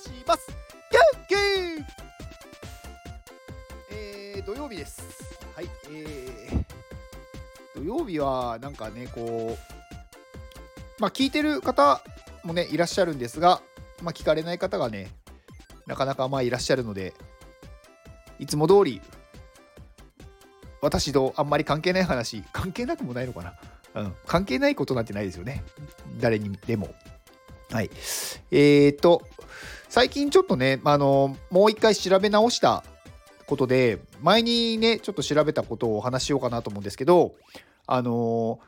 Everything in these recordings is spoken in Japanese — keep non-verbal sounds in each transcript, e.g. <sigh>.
します元気えー、土曜日ですはいえー、土曜日はなんかねこうまあ聞いてる方もねいらっしゃるんですがまあ聞かれない方がねなかなかまあいらっしゃるのでいつも通り私とあんまり関係ない話関係なくもないのかな？うん、関係ないことなんてないですよね。誰にでも。はい。えー、っと、最近ちょっとね、あの、もう一回調べ直したことで、前にね、ちょっと調べたことをお話しようかなと思うんですけど、あの、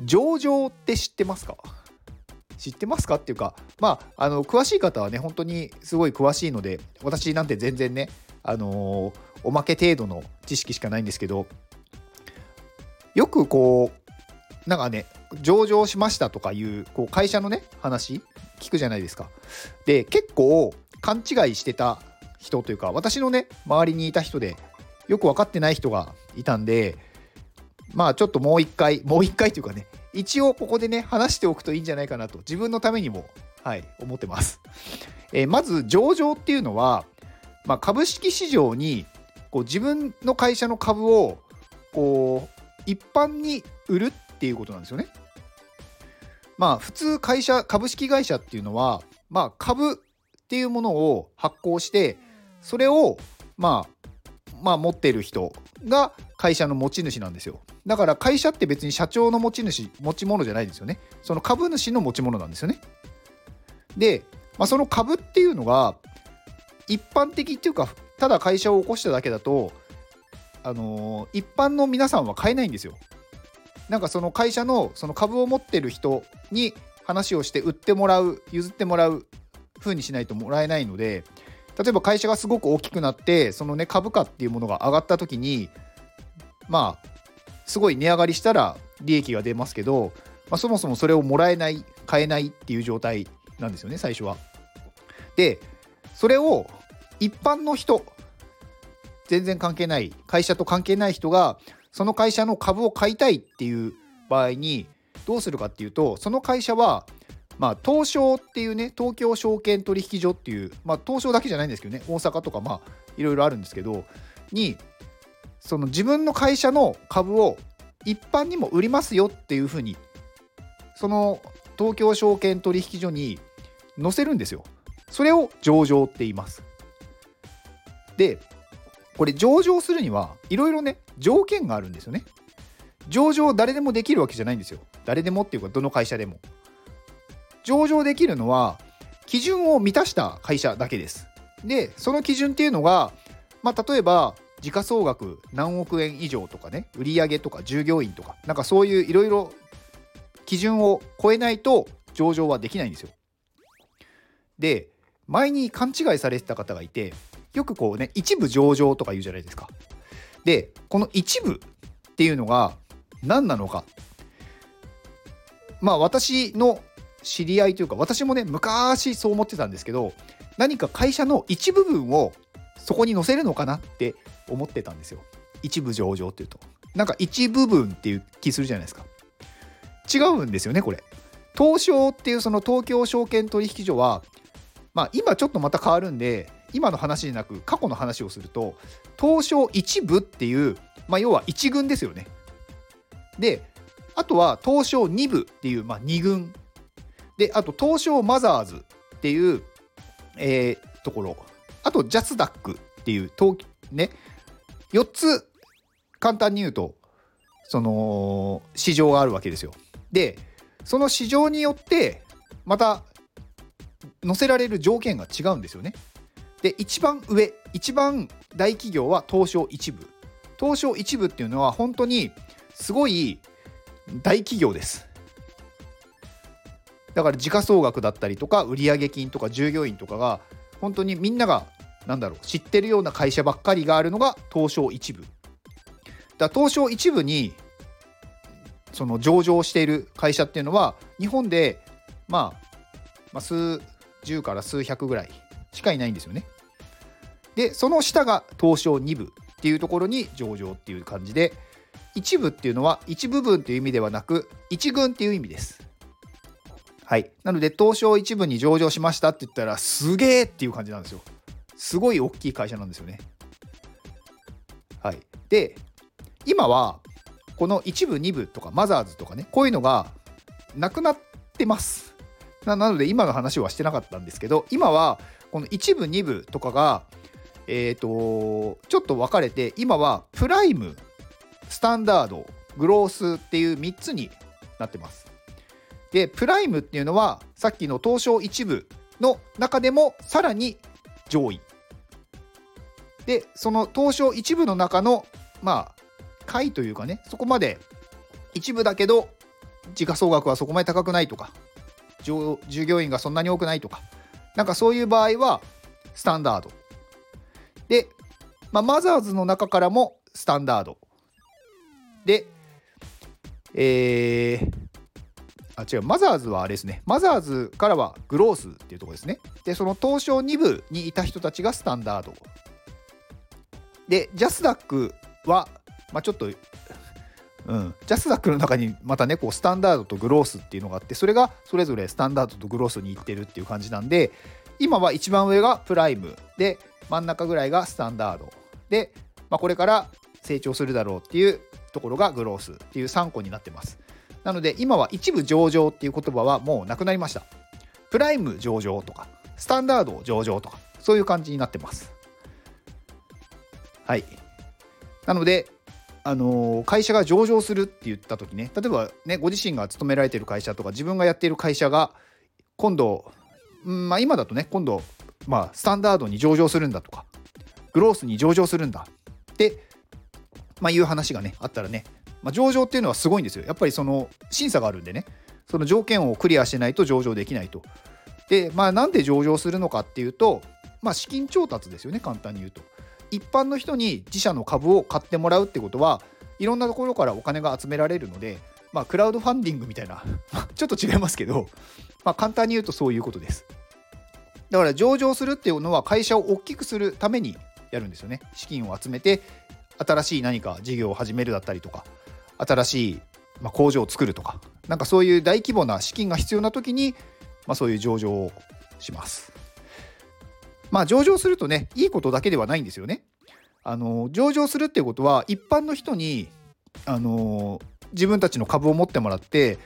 上場って知ってますか？知ってますかっていうか、まあ、あの、詳しい方はね、本当にすごい詳しいので、私なんて全然ね、あのおまけ程度の知識しかないんですけど、よくこう、なんかね、上場しましたとかいうこう会社のね、話聞くじゃないですか。で、結構勘違いしてた人というか、私のね、周りにいた人で、よく分かってない人がいたんで、まあちょっともう一回、もう一回というかね、一応ここでね、話しておくといいんじゃないかなと、自分のためにも、はい、思ってます。えー、まず、上場っていうのは、まあ、株式市場にこう自分の会社の株をこう一般に売るっていうことなんですよね。まあ普通会社株式会社っていうのはまあ株っていうものを発行してそれをまあまあ持ってる人が会社の持ち主なんですよ。だから会社って別に社長の持ち主持ち物じゃないですよね。その株主の持ち物なんですよね。で、まあ、その株っていうのが一般的っていうかただ会社を起こしただけだとあのー、一般の皆さんは買えないんですよ。なんかその会社のその株を持ってる人に話をして売ってもらう譲ってもらう風にしないともらえないので例えば会社がすごく大きくなってそのね株価っていうものが上がった時にまあすごい値上がりしたら利益が出ますけど、まあ、そもそもそれをもらえない買えないっていう状態なんですよね最初は。でそれを一般の人全然関係ない会社と関係ない人がその会社の株を買いたいっていう場合にどうするかっていうとその会社はまあ、東証っていうね、東京証券取引所っていう、まあ、東証だけじゃないんですけどね、大阪とか、まあ、いろいろあるんですけど、に、その自分の会社の株を一般にも売りますよっていうふうに、その東京証券取引所に載せるんですよ。それを上場って言います。で、これ上場するにはいろいろね条件があるんですよね。上場誰でもできるわけじゃないんですよ。誰でもっていうかどの会社でも。上場できるのは基準を満たした会社だけです。でその基準っていうのがまあ例えば時価総額何億円以上とかね売上とか従業員とかなんかそういういろいろ基準を超えないと上場はできないんですよ。で前に勘違いされてた方がいてよくこうね一部上場とか言うじゃないですか。でこの一部っていうのが何なのか。まあ私の知り合いというか私もね昔そう思ってたんですけど何か会社の一部分をそこに載せるのかなって思ってたんですよ。一部上場っていうと。なんか一部分っていう気するじゃないですか。違うんですよねこれ。東証っていうその東京証券取引所はまあ今ちょっとまた変わるんで今の話じゃなく過去の話をすると東証一部っていう、まあ、要は一軍ですよね。であとは東証2部っていう、まあ、2軍であと東証マザーズっていう、えー、ところあとジャスダックっていう東ね4つ簡単に言うとその市場があるわけですよ。でその市場によってまた載せられる条件が違うんですよね。で一番上一番大企業は東証一部。東証一部っていうのは本当にすごい大企業です。だから時価総額だったりとか売上金とか従業員とかが本当にみんながなんだろう知ってるような会社ばっかりがあるのが東証一部。だ東証一部にその上場している会社っていうのは日本でまあ、まあ、数十から数百ぐらいしかいないんですよね。でその下が東証2部っていうところに上場っていう感じで一部っていうのは一部分っていう意味ではなく一軍っていう意味です。はい。なので、東証一部に上場しましたって言ったら、すげえっていう感じなんですよ。すごい大きい会社なんですよね。はい。で、今は、この一部、二部とか、マザーズとかね、こういうのがなくなってます。なので、今の話はしてなかったんですけど、今は、この一部、二部とかが、えっ、ー、と、ちょっと分かれて、今はプライム、スタンダード、グロースっていう3つになってます。で、プライムっていうのは、さっきの東証一部の中でもさらに上位。で、その東証一部の中の、まあ、回というかね、そこまで一部だけど、時価総額はそこまで高くないとか、従業員がそんなに多くないとか、なんかそういう場合は、スタンダード。で、まあ、マザーズの中からもスタンダード。で、えー、あ、違う、マザーズはあれですね。マザーズからはグロースっていうところですね。で、その東証2部にいた人たちがスタンダード。で、ジャスダックは、まあ、ちょっと、うん、ジャスダックの中にまたね、こうスタンダードとグロースっていうのがあって、それがそれぞれスタンダードとグロースに行ってるっていう感じなんで、今は一番上がプライムで、真ん中ぐらいがスタンダードで、まあ、これから成長するだろうっていうところがグロースっていう3個になってます。なので今は一部上場っていう言葉はもうなくなりました。プライム上場とか、スタンダード上場とか、そういう感じになってます。はい。なので、あの、会社が上場するって言った時ね、例えばね、ご自身が勤められている会社とか、自分がやっている会社が、今度、んまあ、今だとね、今度、まあ、スタンダードに上場するんだとか、グロースに上場するんだって、まあ、いう話がね、あったらね、まあ、上場っていうのはすごいんですよ。やっぱりその審査があるんでね、その条件をクリアしないと上場できないと。で、まあ、なんで上場するのかっていうと、まあ、資金調達ですよね、簡単に言うと。一般の人に自社の株を買ってもらうってことはいろんなところからお金が集められるので、まあ、クラウドファンディングみたいな <laughs> ちょっと違いますけど、まあ、簡単に言うとそういうことです。だから上場するっていうのは会社を大きくするためにやるんですよね。資金を集めて新しい何か事業を始めるだったりとか新しい、ま工場を作るとかなんかそういう大規模な資金が必要な時に、まあ、そういう上場をします。まあ上場するとねいいことだけではないんですよね。あの上場するっていうことは一般の人にあの自分たちの株を持ってもらって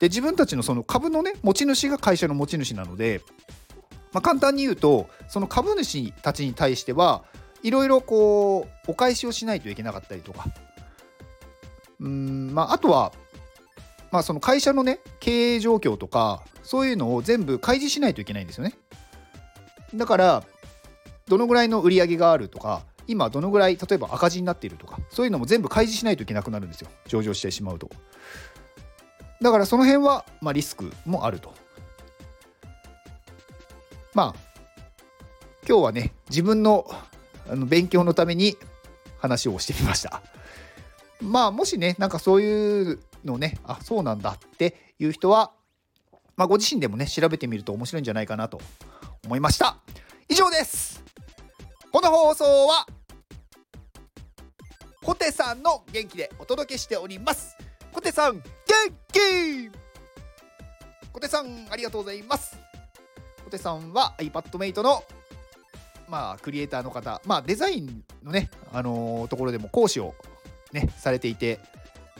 で自分たちのその株のね持ち主が会社の持ち主なので、まあ、簡単に言うとその株主たちに対してはいろいろこうお返しをしないといけなかったりとか。うんまああとはまあその会社のね経営状況とかそういうのを全部開示しないといけないんですよね。だからどのぐらいの売り上げがあるとか今どのぐらい例えば赤字になっているとかそういうのも全部開示しないといけなくなるんですよ。上場してしまうと。だからその辺は、まあ、リスクもあると。まあ今日はね自分のあの勉強のために話をしてみました。まあもしねなんかそういうのねあそうなんだっていう人は、まあ、ご自身でもね調べてみると面白いんじゃないかなと思いました。以上です。この放送はコテさんの元気でお届けしております。コテさん元気。コテさんありがとうございます。コテさんは iPadMate のまあクリエイターの方まあデザインのねあのー、ところでも講師をねされていて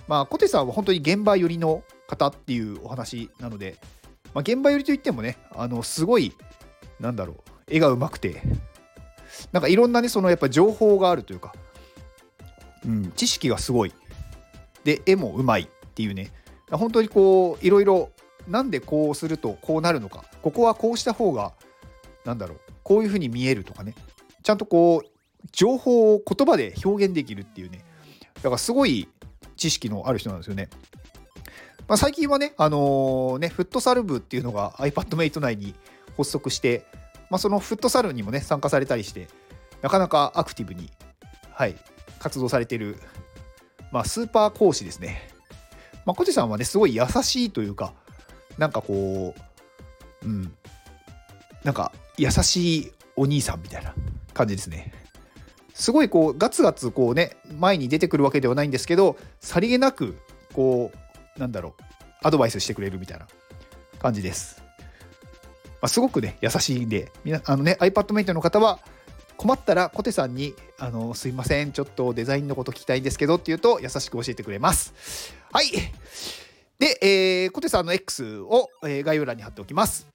まあコテさんは本当に現場寄りの方っていうお話なのでまあ現場寄りといってもねあのすごいなんだろう絵がうまくてなんかいろんなねそのやっぱ情報があるというか、うん、知識がすごい。で絵もうまいっていうね。本当にこういろいろなんでこうするとこうなるのか。ここはこうした方がなんだろうこういうふうに見えるとかね。ちゃんとこう情報を言葉で表現できるっていうね。だからすごい知識のある人なんですよね。まあ、最近はね、あのー、ね、フットサル部っていうのが iPadMate 内に発足して、まあ、そのフットサルにもね、参加されたりして、なかなかアクティブに、はい、活動されてる、まあ、スーパー講師ですね。まあ、コジさんはね、すごい優しいというか、なんかこう、うん、なんか優しいお兄さんみたいな感じですね。すごいこうガツガツこうね前に出てくるわけではないんですけどさりげなくこうなんだろうアドバイスしてくれるみたいな感じです。まあ、すごくね、優しいんで、みなあのね、iPad メイトの方は、困ったらコテさんにあの「すいませんちょっとデザインのこと聞きたいんですけど」って言うと優しく教えてくれます。はいで、えーコテさんの X を、えー概要欄に貼っておきます。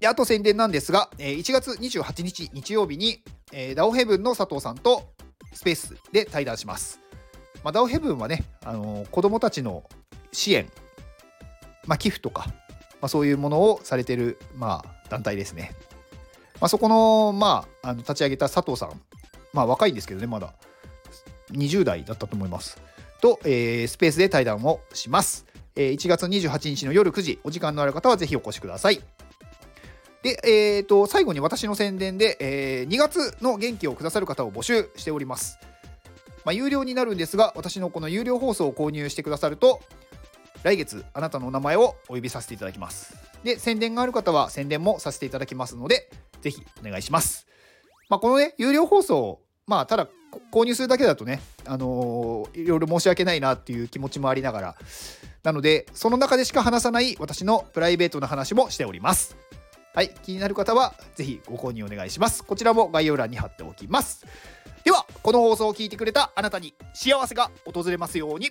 であと宣伝なんですが、えー1月28日日曜日に、えーダオヘブンの佐藤さんとスペースで対談します。まあ、ダオヘブンはね、あのー子どもたちの支援、まあ、寄付とか、まあ、そういうものをされてる、まあ、団体ですね。まあ、そこの,、まあ、あの立ち上げた佐藤さん、まあ、若いんですけどねまだ。20代だったと思います。と、えースペースで対談をします、えー1月28日の夜9時。お時間のある方はぜひお越しください。で、えー、と最後に私の宣伝で、え2月の元気をくださる方を募集しております、まあ、有料になるんですが私のこの有料放送を購入してくださると来月あなたのお名前をお呼びさせていただきますで宣伝がある方は宣伝もさせていただきますのでぜひお願いします。まあ、このね、有料放送、まあ、ただ購入するだけだとね、あのーいろいろ申し訳ないなっていう気持ちもありながら、なので、その中でしか話さない私のプライベートな話もしております。はい、気になる方はぜひご購入お願いします。こちらも概要欄に貼っておきます。では、この放送を聞いてくれたあなたに幸せが訪れますように。